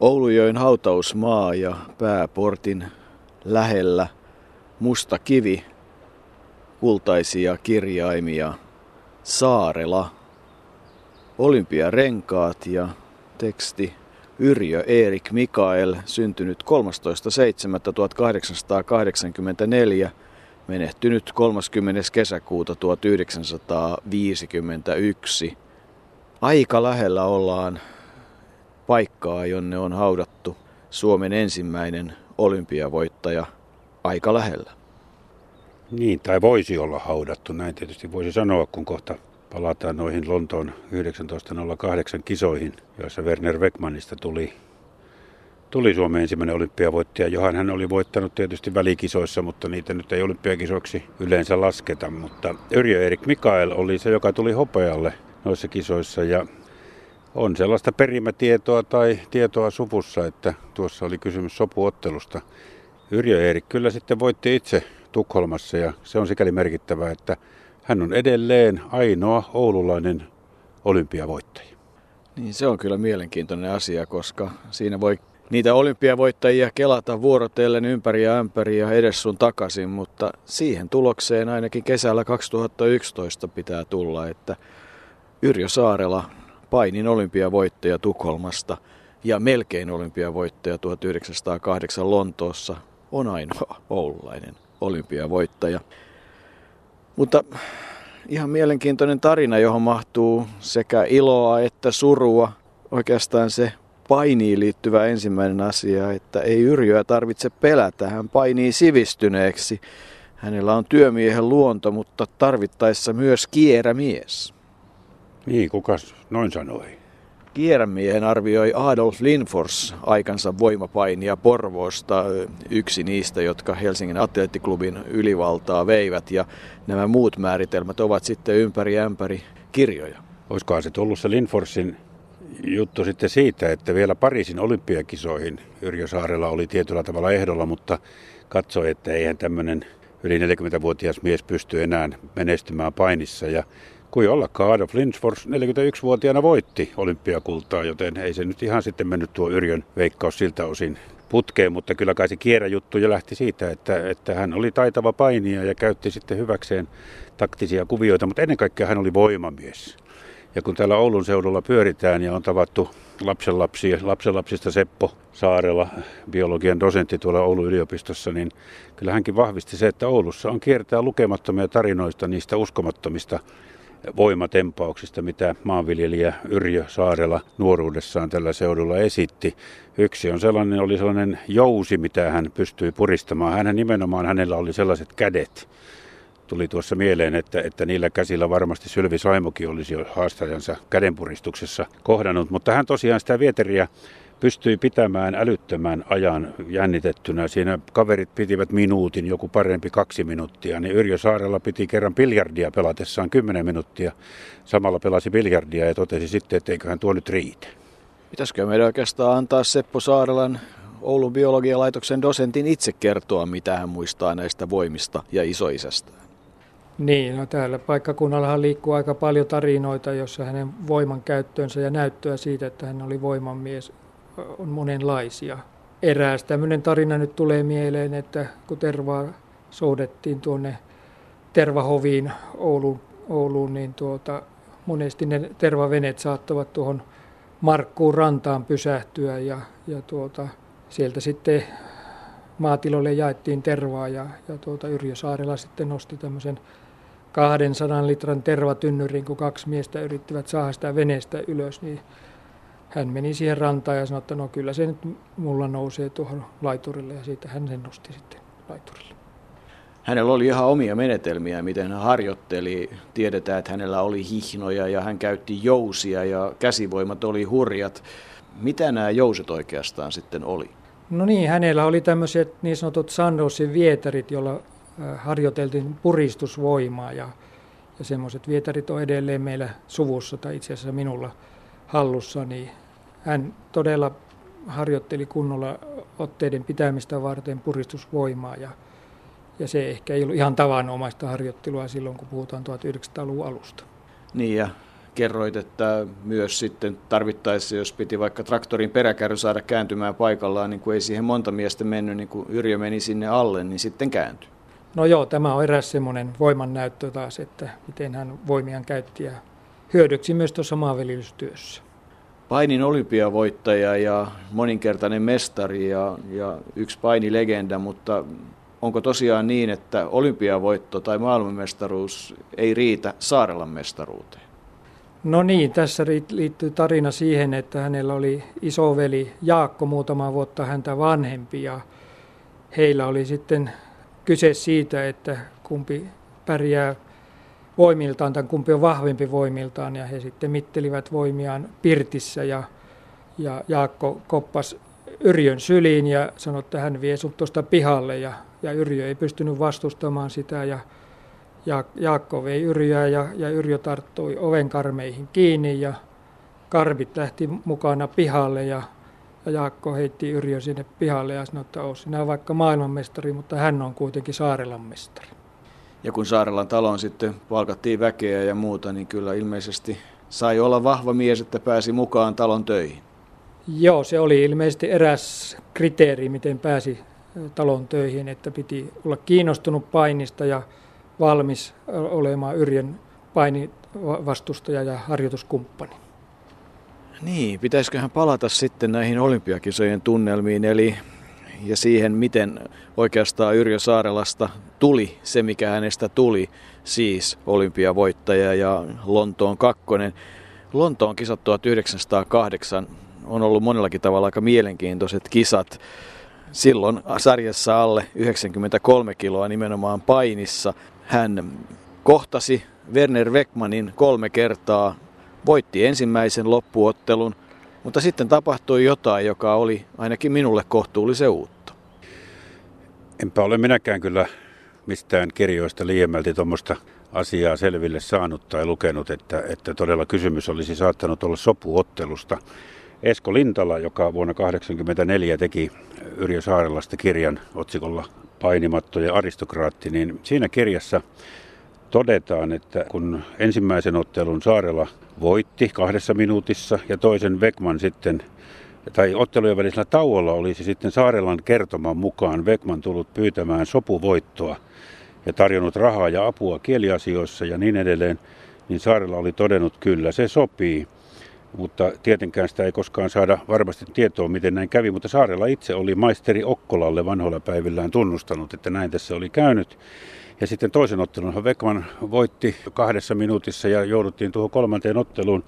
Oulujoen hautausmaa ja pääportin lähellä musta kivi, kultaisia kirjaimia, Saarela, olympiarenkaat ja teksti Yrjö Erik Mikael, syntynyt 13.7.1884, menehtynyt 30. kesäkuuta 1951. Aika lähellä ollaan paikkaa, jonne on haudattu Suomen ensimmäinen olympiavoittaja aika lähellä. Niin, tai voisi olla haudattu, näin tietysti voisi sanoa, kun kohta palataan noihin Lontoon 1908 kisoihin, joissa Werner Beckmanista tuli, tuli Suomen ensimmäinen olympiavoittaja. Johan hän oli voittanut tietysti välikisoissa, mutta niitä nyt ei olympiakisoiksi yleensä lasketa. Mutta Yrjö Erik Mikael oli se, joka tuli hopealle noissa kisoissa ja on sellaista perimätietoa tai tietoa suvussa, että tuossa oli kysymys sopuottelusta. Yrjö Erik kyllä sitten voitti itse Tukholmassa ja se on sikäli merkittävää, että hän on edelleen ainoa oululainen olympiavoittaja. Niin se on kyllä mielenkiintoinen asia, koska siinä voi niitä olympiavoittajia kelata vuorotellen ympäri ja ämpäri ja edes sun takaisin, mutta siihen tulokseen ainakin kesällä 2011 pitää tulla, että Yrjö Saarela, painin olympiavoittaja Tukholmasta ja melkein olympiavoittaja 1908 Lontoossa, on ainoa oululainen olympiavoittaja. Mutta ihan mielenkiintoinen tarina, johon mahtuu sekä iloa että surua. Oikeastaan se painiin liittyvä ensimmäinen asia, että ei Yrjöä tarvitse pelätä. Hän painii sivistyneeksi. Hänellä on työmiehen luonto, mutta tarvittaessa myös kierämies. Niin, kukas noin sanoi? Kierrämiehen arvioi Adolf Linfors aikansa voimapainia Porvoosta, yksi niistä, jotka Helsingin atleettiklubin ylivaltaa veivät. Ja nämä muut määritelmät ovat sitten ympäri ämpäri kirjoja. Olisikohan se tullut se Linforsin juttu sitten siitä, että vielä Pariisin olympiakisoihin Yrjö Saarella oli tietyllä tavalla ehdolla, mutta katsoi, että eihän tämmöinen yli 40-vuotias mies pysty enää menestymään painissa. Ja Kui ollakaan Adolf Lindsfors 41-vuotiaana voitti olympiakultaa, joten ei se nyt ihan sitten mennyt tuo Yrjön veikkaus siltä osin putkeen, mutta kyllä kai se kierräjuttu jo lähti siitä, että, että hän oli taitava painija ja käytti sitten hyväkseen taktisia kuvioita, mutta ennen kaikkea hän oli voimamies. Ja kun täällä Oulun seudulla pyöritään ja on tavattu lapsenlapsia, lapsenlapsista Seppo Saarella, biologian dosentti tuolla Oulun yliopistossa, niin kyllä hänkin vahvisti se, että Oulussa on kiertää lukemattomia tarinoista niistä uskomattomista voimatempauksista, mitä maanviljelijä Yrjö Saarela nuoruudessaan tällä seudulla esitti. Yksi on sellainen, oli sellainen jousi, mitä hän pystyi puristamaan. Hän nimenomaan, hänellä oli sellaiset kädet. Tuli tuossa mieleen, että, että niillä käsillä varmasti Sylvi Saimokin olisi haastajansa kädenpuristuksessa kohdannut. Mutta hän tosiaan sitä vieteriä pystyi pitämään älyttömän ajan jännitettynä. Siinä kaverit pitivät minuutin, joku parempi kaksi minuuttia. Niin Yrjö Saarella piti kerran biljardia pelatessaan kymmenen minuuttia. Samalla pelasi biljardia ja totesi sitten, että eiköhän tuo nyt riitä. Pitäisikö meidän oikeastaan antaa Seppo Saarelan Oulun biologialaitoksen dosentin itse kertoa, mitä hän muistaa näistä voimista ja isoisästä? Niin, no täällä paikkakunnallahan liikkuu aika paljon tarinoita, jossa hänen voiman käyttöönsä ja näyttöä siitä, että hän oli voimanmies on monenlaisia. Eräs tämmöinen tarina nyt tulee mieleen, että kun tervaa soudettiin tuonne Tervahoviin Ouluun, Ouluun niin tuota, monesti ne tervaveneet saattavat tuohon Markkuun rantaan pysähtyä ja, ja tuota, sieltä sitten maatiloille jaettiin tervaa ja, ja tuota, Yrjö Saarela sitten nosti tämmöisen 200 litran tervatynnyrin, kun kaksi miestä yrittivät saada sitä veneestä ylös, niin hän meni siihen rantaan ja sanoi, että no kyllä se nyt mulla nousee tuohon laiturille ja siitä hän sen nosti sitten laiturille. Hänellä oli ihan omia menetelmiä, miten hän harjoitteli. Tiedetään, että hänellä oli hihnoja ja hän käytti jousia ja käsivoimat oli hurjat. Mitä nämä jouset oikeastaan sitten oli? No niin, hänellä oli tämmöiset niin sanotut Sandowsin vietärit, joilla harjoiteltiin puristusvoimaa ja, ja semmoiset vietärit on edelleen meillä suvussa tai itse asiassa minulla hallussa, niin hän todella harjoitteli kunnolla otteiden pitämistä varten puristusvoimaa ja, ja se ehkä ei ollut ihan tavanomaista harjoittelua silloin, kun puhutaan 1900-luvun alusta. Niin ja kerroit, että myös sitten tarvittaessa, jos piti vaikka traktorin peräkärry saada kääntymään paikallaan, niin kuin ei siihen monta miestä mennyt, niin kuin Yrjö meni sinne alle, niin sitten kääntyi. No joo, tämä on eräs semmoinen voimannäyttö taas, että miten hän voimiaan käytti ja hyödyksi myös tuossa maanviljelystyössä. Painin olympiavoittaja ja moninkertainen mestari ja, ja yksi painilegenda, mutta onko tosiaan niin, että olympiavoitto tai maailmanmestaruus ei riitä Saarelan mestaruuteen? No niin, tässä liittyy tarina siihen, että hänellä oli isoveli Jaakko muutama vuotta häntä vanhempi ja heillä oli sitten kyse siitä, että kumpi pärjää voimiltaan tai kumpi on vahvempi voimiltaan ja he sitten mittelivät voimiaan pirtissä ja, ja Jaakko koppas Yrjön syliin ja sanoi, että hän vie sut tuosta pihalle ja, ja Yrjö ei pystynyt vastustamaan sitä ja, ja Jaakko vei Yrjöä ja, ja Yrjö tarttui oven karmeihin kiinni ja karvit lähti mukana pihalle ja, ja Jaakko heitti Yrjö sinne pihalle ja sanoi, että sinä vaikka maailmanmestari, mutta hän on kuitenkin Saarelan mestari. Ja kun Saarelan taloon sitten palkattiin väkeä ja muuta, niin kyllä ilmeisesti sai olla vahva mies, että pääsi mukaan talon töihin. Joo, se oli ilmeisesti eräs kriteeri, miten pääsi talon töihin, että piti olla kiinnostunut painista ja valmis olemaan Yrjön painivastustaja ja harjoituskumppani. Niin, pitäisiköhän palata sitten näihin olympiakisojen tunnelmiin, eli ja siihen, miten oikeastaan Yrjö Saarelasta tuli se, mikä hänestä tuli, siis olympiavoittaja ja Lontoon kakkonen. Lontoon kisat 1908 on ollut monellakin tavalla aika mielenkiintoiset kisat. Silloin sarjassa alle 93 kiloa nimenomaan painissa. Hän kohtasi Werner Weckmanin kolme kertaa, voitti ensimmäisen loppuottelun, mutta sitten tapahtui jotain, joka oli ainakin minulle kohtuullisen uutta. Enpä ole minäkään kyllä mistään kirjoista liiemmälti tuommoista asiaa selville saanut tai lukenut, että, että todella kysymys olisi saattanut olla sopuottelusta. Esko Lintala, joka vuonna 1984 teki Yrjö Saarelasta kirjan otsikolla Painimatto ja aristokraatti, niin siinä kirjassa todetaan, että kun ensimmäisen ottelun Saarela voitti kahdessa minuutissa ja toisen Vekman sitten tai ottelujen välisellä tauolla olisi sitten Saarelan kertoman mukaan Vekman tullut pyytämään sopuvoittoa ja tarjonnut rahaa ja apua kieliasioissa ja niin edelleen, niin Saarella oli todennut kyllä, se sopii. Mutta tietenkään sitä ei koskaan saada varmasti tietoa, miten näin kävi. Mutta Saarella itse oli maisteri Okkolalle vanhoilla päivillään tunnustanut, että näin tässä oli käynyt. Ja sitten toisen ottelun Vekman voitti kahdessa minuutissa ja jouduttiin tuohon kolmanteen otteluun.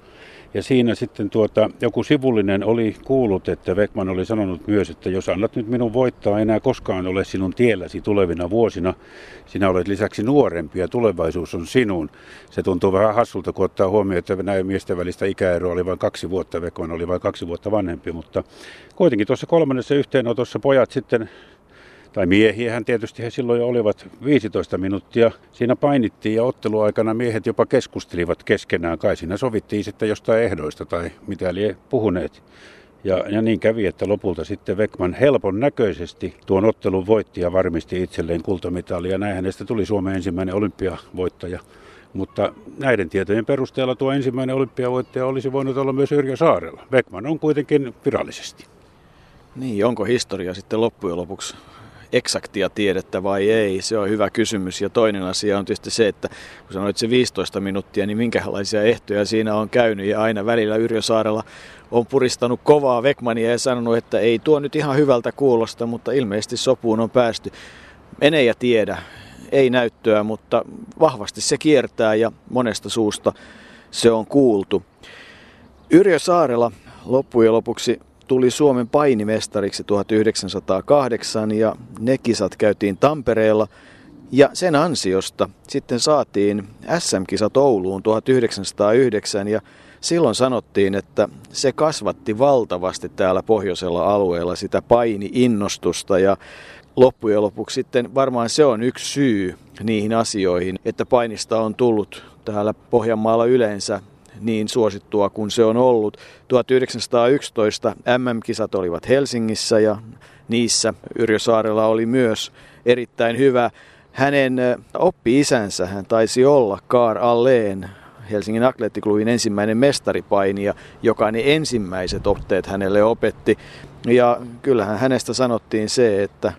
Ja siinä sitten tuota, joku sivullinen oli kuullut, että Vekman oli sanonut myös, että jos annat nyt minun voittaa, enää koskaan ole sinun tielläsi tulevina vuosina. Sinä olet lisäksi nuorempi ja tulevaisuus on sinun. Se tuntuu vähän hassulta, kun ottaa huomioon, että näin miesten välistä ikäeroa oli vain kaksi vuotta. Vekman oli vain kaksi vuotta vanhempi, mutta kuitenkin tuossa kolmannessa yhteenotossa pojat sitten tai miehiähän tietysti he silloin jo olivat 15 minuuttia. Siinä painittiin ja otteluaikana miehet jopa keskustelivat keskenään. Kai siinä sovittiin sitten jostain ehdoista tai mitä lie puhuneet. Ja, ja niin kävi, että lopulta sitten Vekman helpon näköisesti tuon ottelun voitti ja varmisti itselleen kultamitalia. Näin hänestä tuli Suomen ensimmäinen olympiavoittaja. Mutta näiden tietojen perusteella tuo ensimmäinen olympiavoittaja olisi voinut olla myös Yrjö Saarella. Beckman on kuitenkin virallisesti. Niin, onko historia sitten loppujen lopuksi eksaktia tiedettä vai ei? Se on hyvä kysymys. Ja toinen asia on tietysti se, että kun sanoit se 15 minuuttia, niin minkälaisia ehtoja siinä on käynyt. Ja aina välillä Yrjö Saarella on puristanut kovaa Vekmania ja sanonut, että ei tuo nyt ihan hyvältä kuulosta, mutta ilmeisesti sopuun on päästy. Mene ja tiedä. Ei näyttöä, mutta vahvasti se kiertää ja monesta suusta se on kuultu. Yrjö Saarela loppujen lopuksi tuli Suomen painimestariksi 1908 ja ne kisat käytiin Tampereella. Ja sen ansiosta sitten saatiin SM-kisat Ouluun 1909 ja silloin sanottiin, että se kasvatti valtavasti täällä pohjoisella alueella sitä paini-innostusta ja loppujen lopuksi sitten varmaan se on yksi syy niihin asioihin, että painista on tullut täällä Pohjanmaalla yleensä niin suosittua kuin se on ollut. 1911 MM-kisat olivat Helsingissä ja niissä Yrjö Saarella oli myös erittäin hyvä. Hänen oppi-isänsä hän taisi olla Kaar Alleen Helsingin Atleettiklubin ensimmäinen mestaripainija, joka ne ensimmäiset otteet hänelle opetti. Ja kyllähän hänestä sanottiin se, että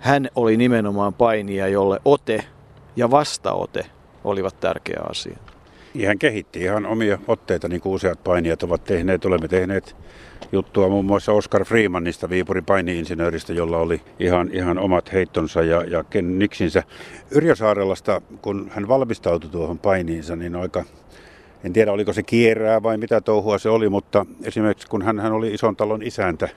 hän oli nimenomaan painija, jolle ote ja vastaote olivat tärkeä asia. Hän kehitti ihan omia otteita, niin kuin useat painijat ovat tehneet. Olemme tehneet juttua muun muassa Oscar Freemanista, Viipurin painiinsinööristä, jolla oli ihan, ihan omat heittonsa ja, ja Ken Nixinsä. Yrjö Saarelasta, kun hän valmistautui tuohon painiinsa, niin aika en tiedä oliko se kierää vai mitä touhua se oli, mutta esimerkiksi kun hän, hän oli ison talon isäntä,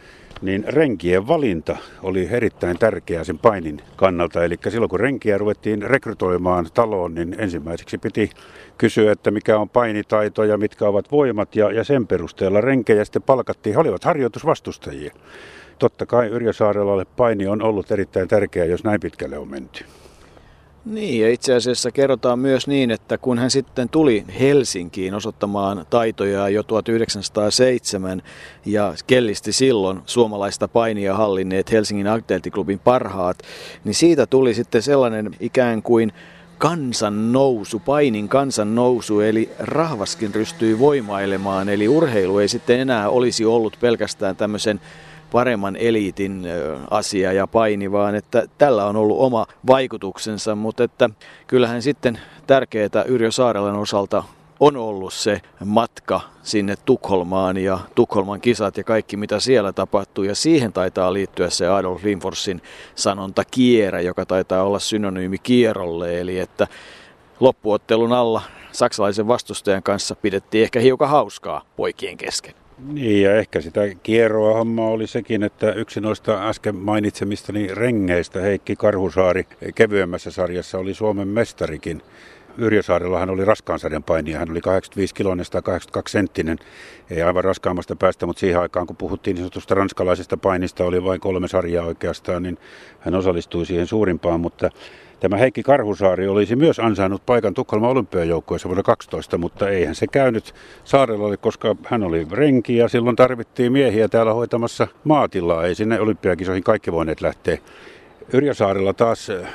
niin renkien valinta oli erittäin tärkeää sen painin kannalta. Eli silloin kun renkiä ruvettiin rekrytoimaan taloon, niin ensimmäiseksi piti kysyä, että mikä on painitaito ja mitkä ovat voimat. Ja, ja sen perusteella renkejä sitten palkattiin. He olivat harjoitusvastustajia. Totta kai Yrjö Saarelalle paini on ollut erittäin tärkeää, jos näin pitkälle on menty. Niin, ja itse asiassa kerrotaan myös niin, että kun hän sitten tuli Helsinkiin osoittamaan taitoja jo 1907 ja kellisti silloin suomalaista painia hallinneet Helsingin Agdeltiklubin parhaat, niin siitä tuli sitten sellainen ikään kuin kansan nousu, painin kansan nousu, eli rahvaskin rystyi voimailemaan, eli urheilu ei sitten enää olisi ollut pelkästään tämmöisen paremman eliitin asia ja paini, vaan että tällä on ollut oma vaikutuksensa, mutta että kyllähän sitten tärkeää Yrjö Saarelen osalta on ollut se matka sinne Tukholmaan ja Tukholman kisat ja kaikki mitä siellä tapahtuu. Ja siihen taitaa liittyä se Adolf Linforsin sanonta kierä, joka taitaa olla synonyymi kierrolle. Eli että loppuottelun alla saksalaisen vastustajan kanssa pidettiin ehkä hiukan hauskaa poikien kesken. Niin ja ehkä sitä kierroa homma oli sekin, että yksi noista äsken mainitsemistani rengeistä, Heikki Karhusaari, kevyemmässä sarjassa oli Suomen mestarikin. Yrjösaarella hän oli raskaan sarjan painija, hän oli 85 kiloinen 182 senttinen, ei aivan raskaammasta päästä, mutta siihen aikaan kun puhuttiin niin sanotusta ranskalaisesta painista, oli vain kolme sarjaa oikeastaan, niin hän osallistui siihen suurimpaan, mutta Tämä Heikki Karhusaari olisi myös ansainnut paikan Tukholman olympiajoukkueessa vuonna 12, mutta eihän se käynyt saarella, koska hän oli renki ja silloin tarvittiin miehiä täällä hoitamassa maatilaa. Ei sinne olympiakisoihin kaikki voineet lähteä. Yrjäsaarella taas eh,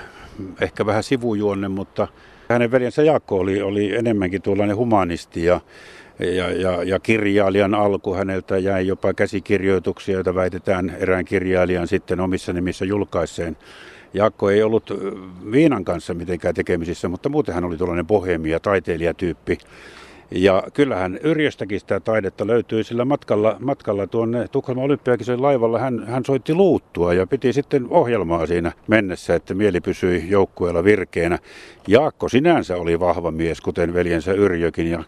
ehkä vähän sivujuonne, mutta hänen veljensä Jaakko oli, oli enemmänkin tuollainen humanisti ja ja, ja, ja kirjailijan alku häneltä jäi jopa käsikirjoituksia, joita väitetään erään kirjailijan sitten omissa nimissä julkaiseen. Jaakko ei ollut viinan kanssa mitenkään tekemisissä, mutta muuten hän oli tuollainen bohemia taiteilijatyyppi. Ja kyllähän Yrjöstäkin sitä taidetta löytyi sillä matkalla, matkalla tuonne Tukholman olympiakisojen laivalla. Hän, hän soitti luuttua ja piti sitten ohjelmaa siinä mennessä, että mieli pysyi joukkueella virkeänä. Jaakko sinänsä oli vahva mies, kuten veljensä Yrjökin. Ja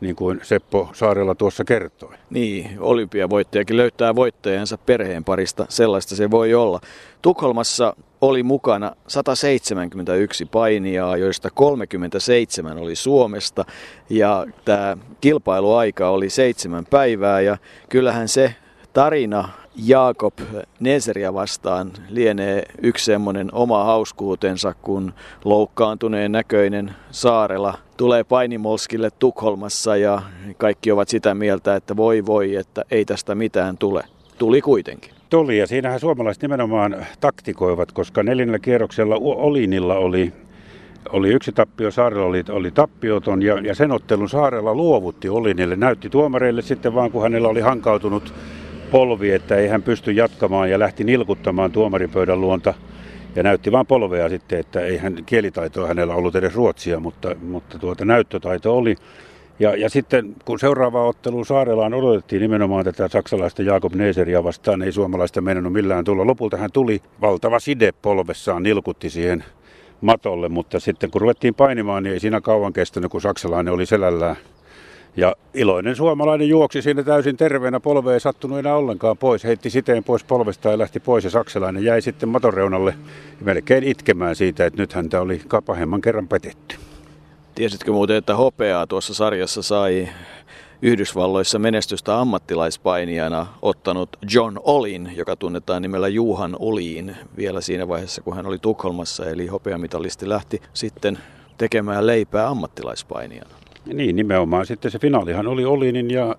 niin kuin Seppo Saarella tuossa kertoi. Niin, olympiavoittajakin löytää voittajansa perheen parista, sellaista se voi olla. Tukholmassa oli mukana 171 painijaa, joista 37 oli Suomesta ja tämä kilpailuaika oli seitsemän päivää ja kyllähän se tarina Jaakob Neseria vastaan lienee yksi semmoinen oma hauskuutensa, kun loukkaantuneen näköinen Saarela tulee painimolskille Tukholmassa ja kaikki ovat sitä mieltä, että voi voi, että ei tästä mitään tule. Tuli kuitenkin. Tuli ja siinähän suomalaiset nimenomaan taktikoivat, koska neljännellä kierroksella Olinilla oli oli yksi tappio, Saarella oli, oli tappioton ja, ja sen ottelun Saarella luovutti Olinille. Näytti tuomareille sitten vaan, kun hänellä oli hankautunut polvi, että ei hän pysty jatkamaan ja lähti nilkuttamaan tuomaripöydän luonta. Ja näytti vain polvea sitten, että ei hän, kielitaitoa hänellä ollut edes ruotsia, mutta, mutta tuota, näyttötaito oli. Ja, ja sitten kun seuraava ottelu Saarelaan odotettiin nimenomaan tätä saksalaista Jakob Neeseria vastaan, ei suomalaista meinannut millään tulla. Lopulta hän tuli valtava side polvessaan, nilkutti siihen matolle, mutta sitten kun ruvettiin painimaan, niin ei siinä kauan kestänyt, kun saksalainen oli selällään ja iloinen suomalainen juoksi siinä täysin terveenä, polve ei sattunut enää ollenkaan pois, heitti siteen pois polvesta ja lähti pois ja saksalainen jäi sitten matoreunalle melkein itkemään siitä, että nyt häntä oli pahemman kerran petetty. Tiesitkö muuten, että hopeaa tuossa sarjassa sai Yhdysvalloissa menestystä ammattilaispainijana ottanut John Olin, joka tunnetaan nimellä Juhan Oliin vielä siinä vaiheessa, kun hän oli Tukholmassa, eli hopeamitalisti lähti sitten tekemään leipää ammattilaispainijana. Niin, nimenomaan. Sitten se finaalihan oli Olinin ja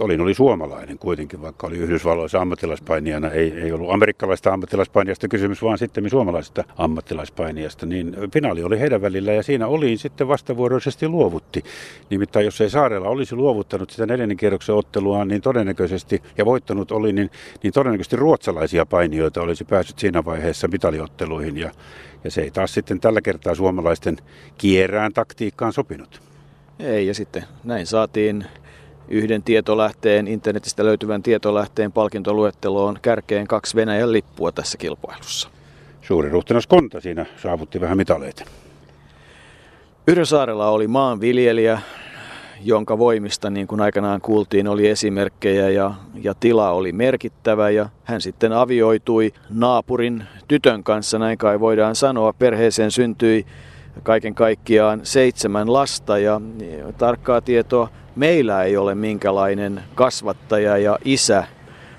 Olin oli suomalainen kuitenkin, vaikka oli Yhdysvalloissa ammattilaispainijana. Ei, ei ollut amerikkalaista ammattilaispainijasta kysymys, vaan sitten suomalaisesta ammattilaispainijasta. Niin finaali oli heidän välillä ja siinä oli sitten vastavuoroisesti luovutti. Nimittäin jos ei Saarella olisi luovuttanut sitä neljännen kierroksen ottelua, niin todennäköisesti, ja voittanut oli, niin, niin todennäköisesti ruotsalaisia painijoita olisi päässyt siinä vaiheessa mitaliotteluihin. Ja, ja se ei taas sitten tällä kertaa suomalaisten kierään taktiikkaan sopinut. Ei, ja sitten näin saatiin yhden tietolähteen, internetistä löytyvän tietolähteen palkintoluetteloon kärkeen kaksi Venäjän lippua tässä kilpailussa. Suuri ruhtinas Konta siinä saavutti vähän mitaleita. Yrjö Saarella oli maanviljelijä, jonka voimista, niin kuin aikanaan kuultiin, oli esimerkkejä ja, ja tila oli merkittävä. Ja hän sitten avioitui naapurin tytön kanssa, näin kai voidaan sanoa. Perheeseen syntyi kaiken kaikkiaan seitsemän lasta ja tarkkaa tietoa meillä ei ole minkälainen kasvattaja ja isä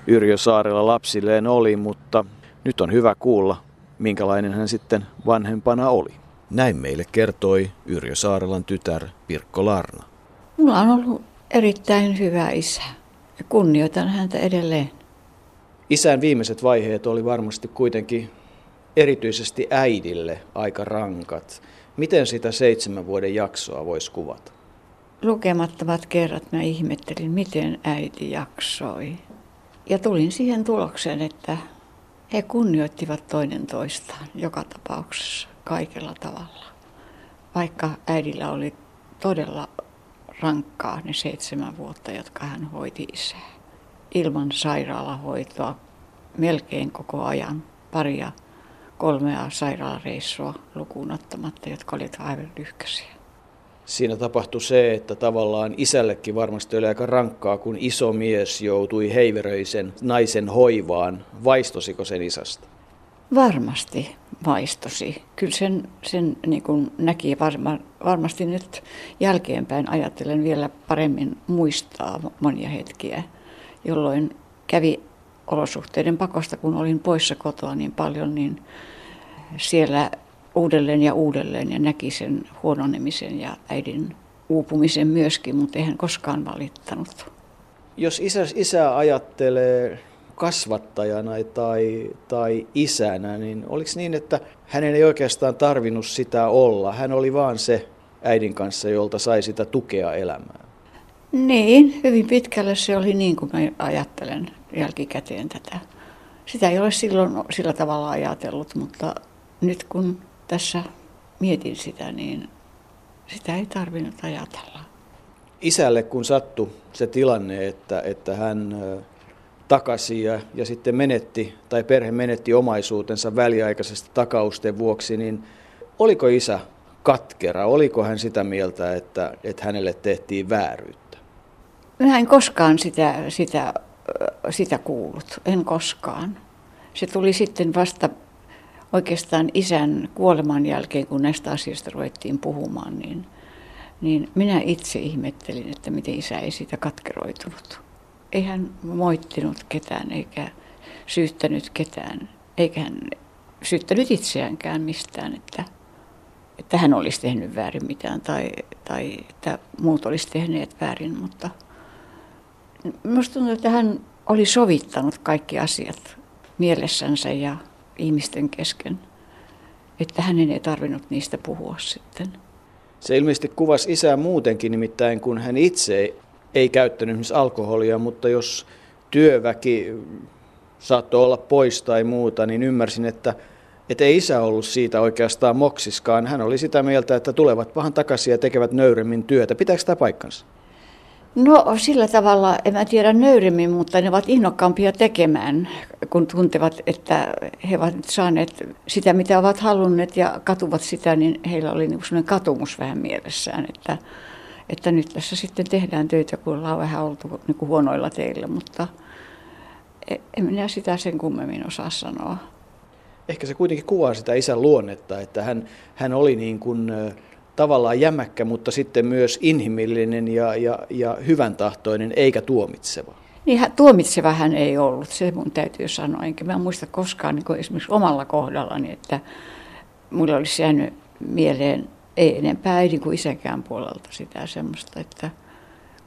Yrjö Saarella lapsilleen oli, mutta nyt on hyvä kuulla, minkälainen hän sitten vanhempana oli. Näin meille kertoi Yrjö Saarelan tytär Pirkko Larna. Mulla on ollut erittäin hyvä isä ja kunnioitan häntä edelleen. Isän viimeiset vaiheet oli varmasti kuitenkin erityisesti äidille aika rankat. Miten sitä seitsemän vuoden jaksoa voisi kuvata? Lukemattomat kerrat mä ihmettelin, miten äiti jaksoi. Ja tulin siihen tulokseen, että he kunnioittivat toinen toistaan joka tapauksessa kaikella tavalla. Vaikka äidillä oli todella rankkaa ne seitsemän vuotta, jotka hän hoiti isää. Ilman sairaalahoitoa melkein koko ajan paria kolmea sairaalareissua lukuun ottamatta, jotka olivat aivan lyhkäisiä. Siinä tapahtui se, että tavallaan isällekin varmasti oli aika rankkaa, kun iso mies joutui heiveröisen naisen hoivaan. Vaistosiko sen isästä? Varmasti vaistosi. Kyllä sen, sen niin kuin näki varma, varmasti nyt jälkeenpäin ajatellen vielä paremmin muistaa monia hetkiä, jolloin kävi olosuhteiden pakosta, kun olin poissa kotoa niin paljon, niin siellä uudelleen ja uudelleen ja näki sen huononemisen ja äidin uupumisen myöskin, mutta eihän koskaan valittanut. Jos isä, isä ajattelee kasvattajana tai, tai isänä, niin oliko niin, että hänen ei oikeastaan tarvinnut sitä olla? Hän oli vaan se äidin kanssa, jolta sai sitä tukea elämään. Niin, hyvin pitkälle se oli niin kuin mä ajattelen jälkikäteen tätä. Sitä ei ole silloin sillä tavalla ajatellut, mutta nyt kun tässä mietin sitä, niin sitä ei tarvinnut ajatella. Isälle kun sattui se tilanne, että, että hän takasi ja, ja sitten menetti, tai perhe menetti omaisuutensa väliaikaisesti takausten vuoksi, niin oliko isä katkera? Oliko hän sitä mieltä, että, että hänelle tehtiin vääryyttä? Mä en koskaan sitä, sitä, sitä kuullut, en koskaan. Se tuli sitten vasta oikeastaan isän kuoleman jälkeen, kun näistä asioista ruvettiin puhumaan, niin, niin minä itse ihmettelin, että miten isä ei siitä katkeroitunut. Ei hän moittinut ketään eikä syyttänyt ketään, eikä hän syyttänyt itseäänkään mistään, että, että hän olisi tehnyt väärin mitään tai, tai että muut olisi tehneet väärin, mutta minusta tuntuu, että hän oli sovittanut kaikki asiat mielessänsä ja ihmisten kesken, että hänen ei tarvinnut niistä puhua sitten. Se ilmeisesti kuvasi isää muutenkin, nimittäin kun hän itse ei käyttänyt esimerkiksi alkoholia, mutta jos työväki saattoi olla pois tai muuta, niin ymmärsin, että, että ei isä ollut siitä oikeastaan moksiskaan. Hän oli sitä mieltä, että tulevat vähän takaisin ja tekevät nöyremmin työtä. Pitääkö tämä paikkansa? No sillä tavalla, en mä tiedä nöyremmin, mutta ne ovat innokkaampia tekemään, kun tuntevat, että he ovat saaneet sitä, mitä ovat halunneet ja katuvat sitä, niin heillä oli niin sellainen katumus vähän mielessään, että, että nyt tässä sitten tehdään töitä, kun ollaan vähän oltu niin kuin huonoilla teillä, mutta e, en minä sitä sen kummemmin osaa sanoa. Ehkä se kuitenkin kuvaa sitä isän luonnetta, että hän, hän oli niin kuin tavallaan jämäkkä, mutta sitten myös inhimillinen ja, ja, ja hyvän tahtoinen, eikä tuomitseva. Niin, tuomitseva hän ei ollut, se mun täytyy sanoa. Enkä mä muista koskaan niin kuin esimerkiksi omalla kohdallani, että mulla olisi jäänyt mieleen ei enempää äidin kuin isäkään puolelta sitä semmoista, että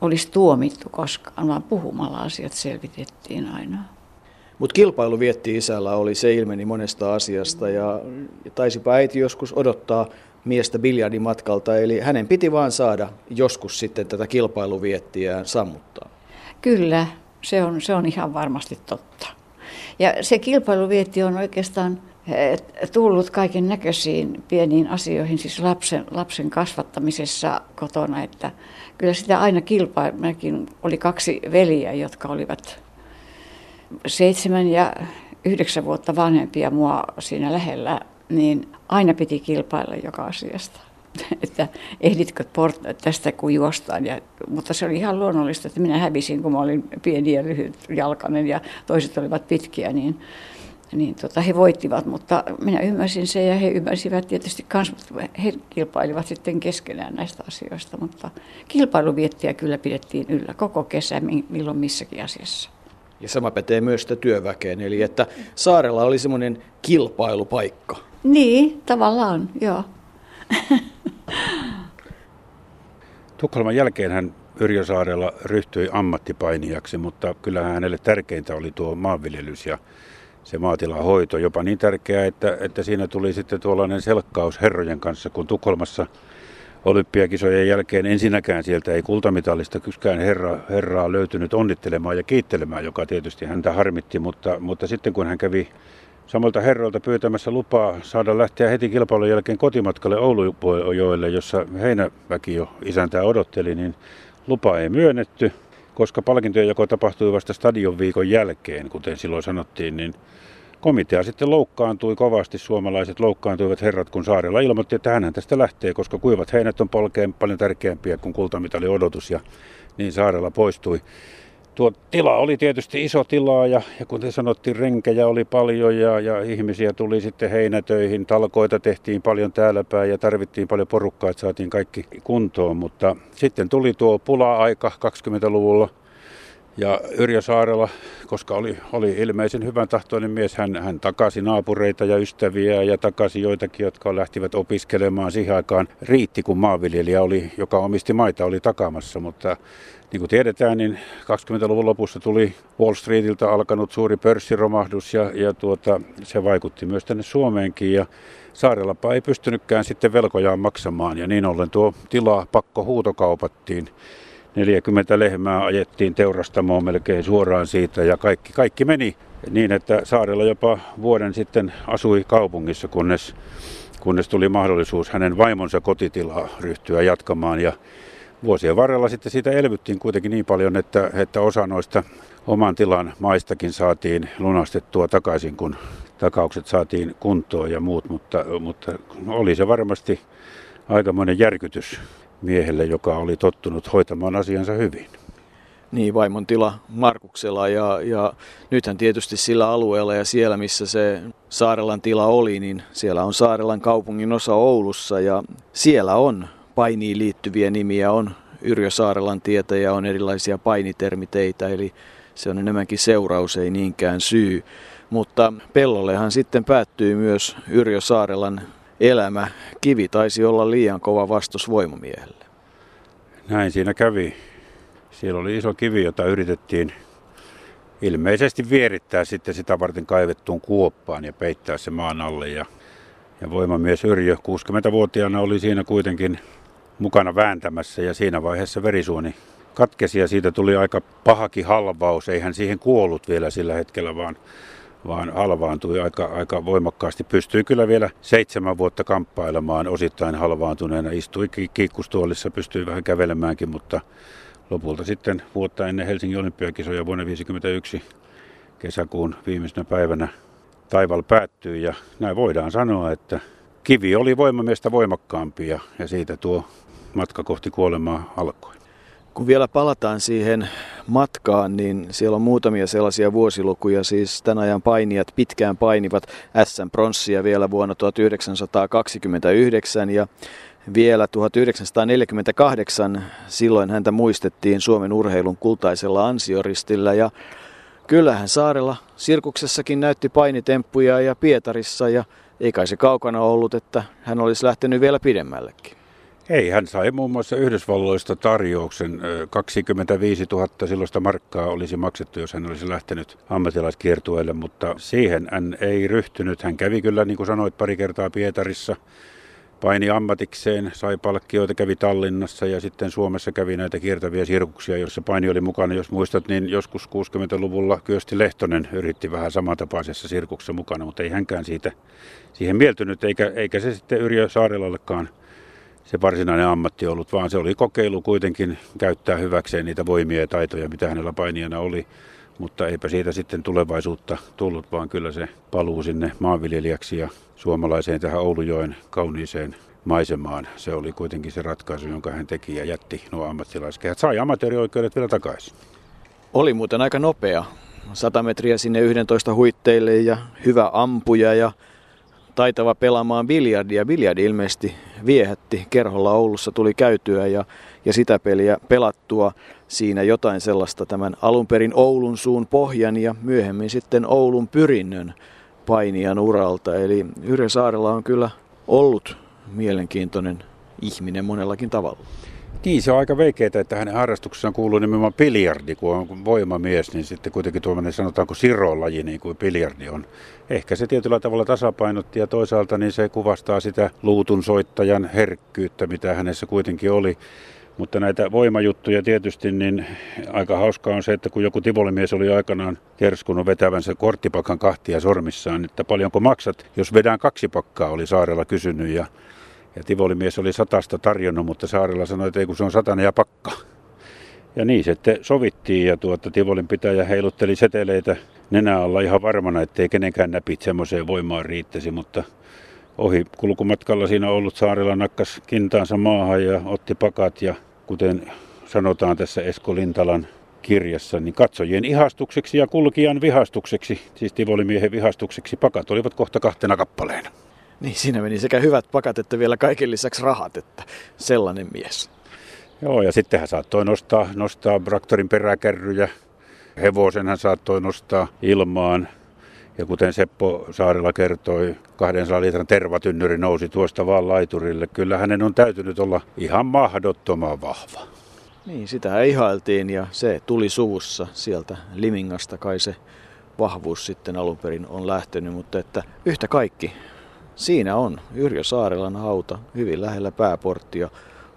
olisi tuomittu koskaan, vaan puhumalla asiat selvitettiin aina. Mutta kilpailu vietti isällä oli, se ilmeni monesta asiasta ja, ja taisipa äiti joskus odottaa miestä biljardimatkalta, eli hänen piti vaan saada joskus sitten tätä kilpailuviettiään sammuttaa. Kyllä, se on, se on ihan varmasti totta. Ja se kilpailuvietti on oikeastaan eh, tullut kaiken näköisiin pieniin asioihin, siis lapsen, lapsen kasvattamisessa kotona, että kyllä sitä aina kilpailu, oli kaksi veliä, jotka olivat seitsemän ja yhdeksän vuotta vanhempia mua siinä lähellä, niin aina piti kilpailla joka asiasta. että ehditkö port- tästä kun juostaan. Ja, mutta se oli ihan luonnollista, että minä hävisin, kun mä olin pieni ja lyhyt jalkainen ja toiset olivat pitkiä, niin, niin tota, he voittivat. Mutta minä ymmärsin sen ja he ymmärsivät tietysti myös, mutta he kilpailivat sitten keskenään näistä asioista. Mutta kilpailuviettiä kyllä pidettiin yllä koko kesä, milloin missäkin asiassa. Ja sama pätee myös sitä työväkeen, eli että saarella oli semmoinen kilpailupaikka. Niin, tavallaan, joo. Tukholman jälkeen hän Yrjö Saarella ryhtyi ammattipainijaksi, mutta kyllähän hänelle tärkeintä oli tuo maanviljelys ja se maatilahoito. Jopa niin tärkeää, että, että siinä tuli sitten tuollainen selkkaus herrojen kanssa, kun Tukholmassa olympiakisojen jälkeen ensinnäkään sieltä ei kultamitallista kykään herra, herraa löytynyt onnittelemaan ja kiittelemään, joka tietysti häntä harmitti, mutta, mutta sitten kun hän kävi samalta herroilta pyytämässä lupaa saada lähteä heti kilpailun jälkeen kotimatkalle Oulujoelle, jossa heinäväki jo isäntää odotteli, niin lupa ei myönnetty, koska palkintojen jako tapahtui vasta stadion viikon jälkeen, kuten silloin sanottiin, niin komitea sitten loukkaantui kovasti, suomalaiset loukkaantuivat herrat, kun saarella ilmoitti, että hän tästä lähtee, koska kuivat heinät on polkeen paljon tärkeämpiä kuin kultamitali odotus ja niin saarella poistui. Tuo tila oli tietysti iso tila ja, ja kuten sanottiin, renkejä oli paljon ja, ja ihmisiä tuli sitten heinätöihin. Talkoita tehtiin paljon täällä päin ja tarvittiin paljon porukkaa, että saatiin kaikki kuntoon. Mutta sitten tuli tuo pula-aika 20-luvulla ja Yrjö Saarella, koska oli, oli ilmeisen hyvän tahtoinen mies, hän, hän takasi naapureita ja ystäviä ja takasi joitakin, jotka lähtivät opiskelemaan siihen aikaan. Riitti, kun maanviljelijä oli, joka omisti maita, oli takamassa, mutta niin kuin tiedetään, niin 20-luvun lopussa tuli Wall Streetiltä alkanut suuri pörssiromahdus ja, ja tuota, se vaikutti myös tänne Suomeenkin. Ja Saarellapa ei pystynytkään sitten velkojaan maksamaan ja niin ollen tuo tila pakko huutokaupattiin. 40 lehmää ajettiin teurastamoon melkein suoraan siitä ja kaikki, kaikki meni niin, että Saarella jopa vuoden sitten asui kaupungissa, kunnes, kunnes tuli mahdollisuus hänen vaimonsa kotitilaa ryhtyä jatkamaan. Ja vuosien varrella sitten siitä elvyttiin kuitenkin niin paljon, että, että osa noista oman tilan maistakin saatiin lunastettua takaisin, kun takaukset saatiin kuntoon ja muut, mutta, mutta oli se varmasti aikamoinen järkytys miehelle, joka oli tottunut hoitamaan asiansa hyvin. Niin, vaimon tila Markuksella ja, ja nythän tietysti sillä alueella ja siellä, missä se Saarelan tila oli, niin siellä on Saarelan kaupungin osa Oulussa ja siellä on painiin liittyviä nimiä, on Yrjö Saarelan tietä ja on erilaisia painitermiteitä, eli se on enemmänkin seuraus, ei niinkään syy. Mutta pellollehan sitten päättyy myös Yrjö Saarelan elämä. Kivi taisi olla liian kova vastus voimamiehelle. Näin siinä kävi. Siellä oli iso kivi, jota yritettiin ilmeisesti vierittää sitten sitä varten kaivettuun kuoppaan ja peittää se maan alle. Ja, ja voimamies Yrjö 60-vuotiaana oli siinä kuitenkin mukana vääntämässä ja siinä vaiheessa verisuoni katkesi ja siitä tuli aika pahakin halvaus. Ei hän siihen kuollut vielä sillä hetkellä, vaan vaan halvaantui aika, aika voimakkaasti. Pystyi kyllä vielä seitsemän vuotta kamppailemaan osittain halvaantuneena. Istui kiikkustuolissa, pystyi vähän kävelemäänkin, mutta lopulta sitten vuotta ennen Helsingin olympiakisoja vuonna 1951 kesäkuun viimeisenä päivänä taival päättyi ja näin voidaan sanoa, että kivi oli voimamiestä voimakkaampi ja, ja siitä tuo matka kohti kuolemaa alkoi. Kun vielä palataan siihen matkaan, niin siellä on muutamia sellaisia vuosilukuja. Siis tämän ajan painijat pitkään painivat SM-pronssia vielä vuonna 1929 ja vielä 1948 silloin häntä muistettiin Suomen urheilun kultaisella ansioristillä ja kyllähän Saarella sirkuksessakin näytti painitemppuja ja Pietarissa ja ei kai se kaukana ollut, että hän olisi lähtenyt vielä pidemmällekin. Ei, hän sai muun muassa Yhdysvalloista tarjouksen. 25 000 silloista markkaa olisi maksettu, jos hän olisi lähtenyt ammattilaiskiertueelle, mutta siihen hän ei ryhtynyt. Hän kävi kyllä, niin kuin sanoit, pari kertaa Pietarissa paini ammatikseen, sai palkkioita, kävi Tallinnassa ja sitten Suomessa kävi näitä kiertäviä sirkuksia, joissa paini oli mukana. Jos muistat, niin joskus 60-luvulla Kyösti Lehtonen yritti vähän samantapaisessa sirkuksessa mukana, mutta ei hänkään siitä siihen mieltynyt, eikä, eikä se sitten Yrjö Saarelallekaan se varsinainen ammatti ollut, vaan se oli kokeilu kuitenkin käyttää hyväkseen niitä voimia ja taitoja, mitä hänellä painijana oli. Mutta eipä siitä sitten tulevaisuutta tullut, vaan kyllä se paluu sinne maanviljelijäksi ja suomalaiseen tähän Oulujoen kauniiseen maisemaan. Se oli kuitenkin se ratkaisu, jonka hän teki ja jätti nuo ammattilaiskehät. Sai amatöörioikeudet vielä takaisin. Oli muuten aika nopea. 100 metriä sinne 11 huitteille ja hyvä ampuja ja taitava pelaamaan biljardia. Biljardi ilmeisesti viehätti. Kerholla Oulussa tuli käytyä ja, ja sitä peliä pelattua. Siinä jotain sellaista tämän alun perin Oulun suun pohjan ja myöhemmin sitten Oulun pyrinnön painijan uralta. Eli Yrjö Saarella on kyllä ollut mielenkiintoinen ihminen monellakin tavalla. Niin, se on aika veikeää, että hänen harrastuksessaan kuuluu nimenomaan biljardi, kun on voimamies, niin sitten kuitenkin tuommoinen sanotaanko sirolaji, niin kuin biljardi on. Ehkä se tietyllä tavalla tasapainotti ja toisaalta niin se kuvastaa sitä luutun soittajan herkkyyttä, mitä hänessä kuitenkin oli. Mutta näitä voimajuttuja tietysti, niin aika hauskaa on se, että kun joku tivolimies oli aikanaan kerskunut vetävänsä korttipakan kahtia sormissaan, että paljonko maksat, jos vedään kaksi pakkaa, oli saarella kysynyt ja ja Tivoli-mies oli satasta tarjonnut, mutta Saarella sanoi, että ei kun se on satana ja pakka. Ja niin sitten sovittiin ja tuota, Tivolin pitäjä heilutteli seteleitä nenä alla ihan varmana, ettei kenenkään näpit semmoiseen voimaan riittäisi, mutta ohi kulkumatkalla siinä ollut saarella nakkas kintaansa maahan ja otti pakat ja kuten sanotaan tässä Esko Lintalan kirjassa, niin katsojien ihastukseksi ja kulkijan vihastukseksi, siis Tivolimiehen vihastukseksi, pakat olivat kohta kahtena kappaleena. Niin siinä meni sekä hyvät pakat että vielä kaiken lisäksi rahat, että sellainen mies. Joo, ja sitten hän saattoi nostaa, nostaa traktorin peräkärryjä. Hevosen hän saattoi nostaa ilmaan. Ja kuten Seppo Saarella kertoi, 200 litran tervatynnyri nousi tuosta vaan laiturille. Kyllä hänen on täytynyt olla ihan mahdottoman vahva. Niin, sitä ihailtiin ja se tuli suvussa sieltä Limingasta kai se vahvuus sitten alun perin on lähtenyt, mutta että yhtä kaikki Siinä on Yrjö Saarelan hauta hyvin lähellä pääporttia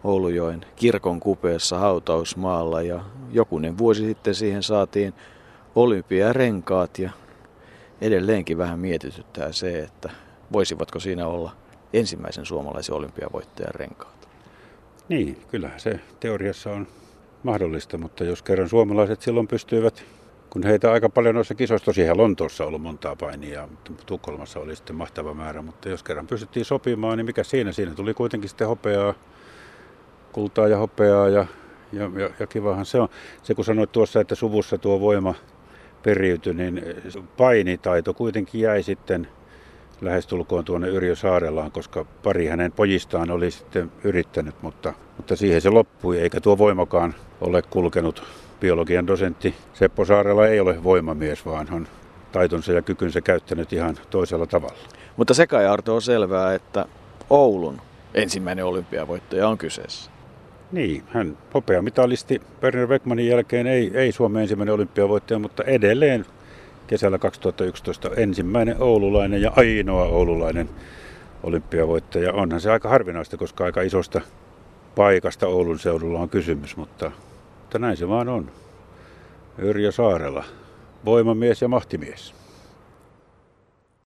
Oulujoen kirkon kupeessa hautausmaalla ja jokunen vuosi sitten siihen saatiin olympiarenkaat ja edelleenkin vähän mietityttää se, että voisivatko siinä olla ensimmäisen suomalaisen olympiavoittajan renkaat. Niin, kyllä se teoriassa on mahdollista, mutta jos kerran suomalaiset silloin pystyivät kun heitä aika paljon noissa kisoissa, tosiaan Lontoossa ollut montaa painia, Tukholmassa oli sitten mahtava määrä, mutta jos kerran pystyttiin sopimaan, niin mikä siinä? Siinä tuli kuitenkin sitten hopeaa, kultaa ja hopeaa ja, ja, ja, ja kivahan se on. Se kun sanoit tuossa, että suvussa tuo voima periytyi, niin painitaito kuitenkin jäi sitten lähestulkoon tuonne Yrjö Saarellaan, koska pari hänen pojistaan oli sitten yrittänyt, mutta, mutta siihen se loppui, eikä tuo voimakaan ole kulkenut biologian dosentti Seppo Saarella ei ole voimamies, vaan on taitonsa ja kykynsä käyttänyt ihan toisella tavalla. Mutta se kai Arto on selvää, että Oulun ensimmäinen olympiavoittaja on kyseessä. Niin, hän hopeamitalisti Werner Beckmanin jälkeen ei, ei Suomen ensimmäinen olympiavoittaja, mutta edelleen kesällä 2011 ensimmäinen oululainen ja ainoa oululainen olympiavoittaja. Onhan se aika harvinaista, koska aika isosta paikasta Oulun seudulla on kysymys, mutta mutta näin se vaan on. Yrjö Saarela, voimamies ja mahtimies.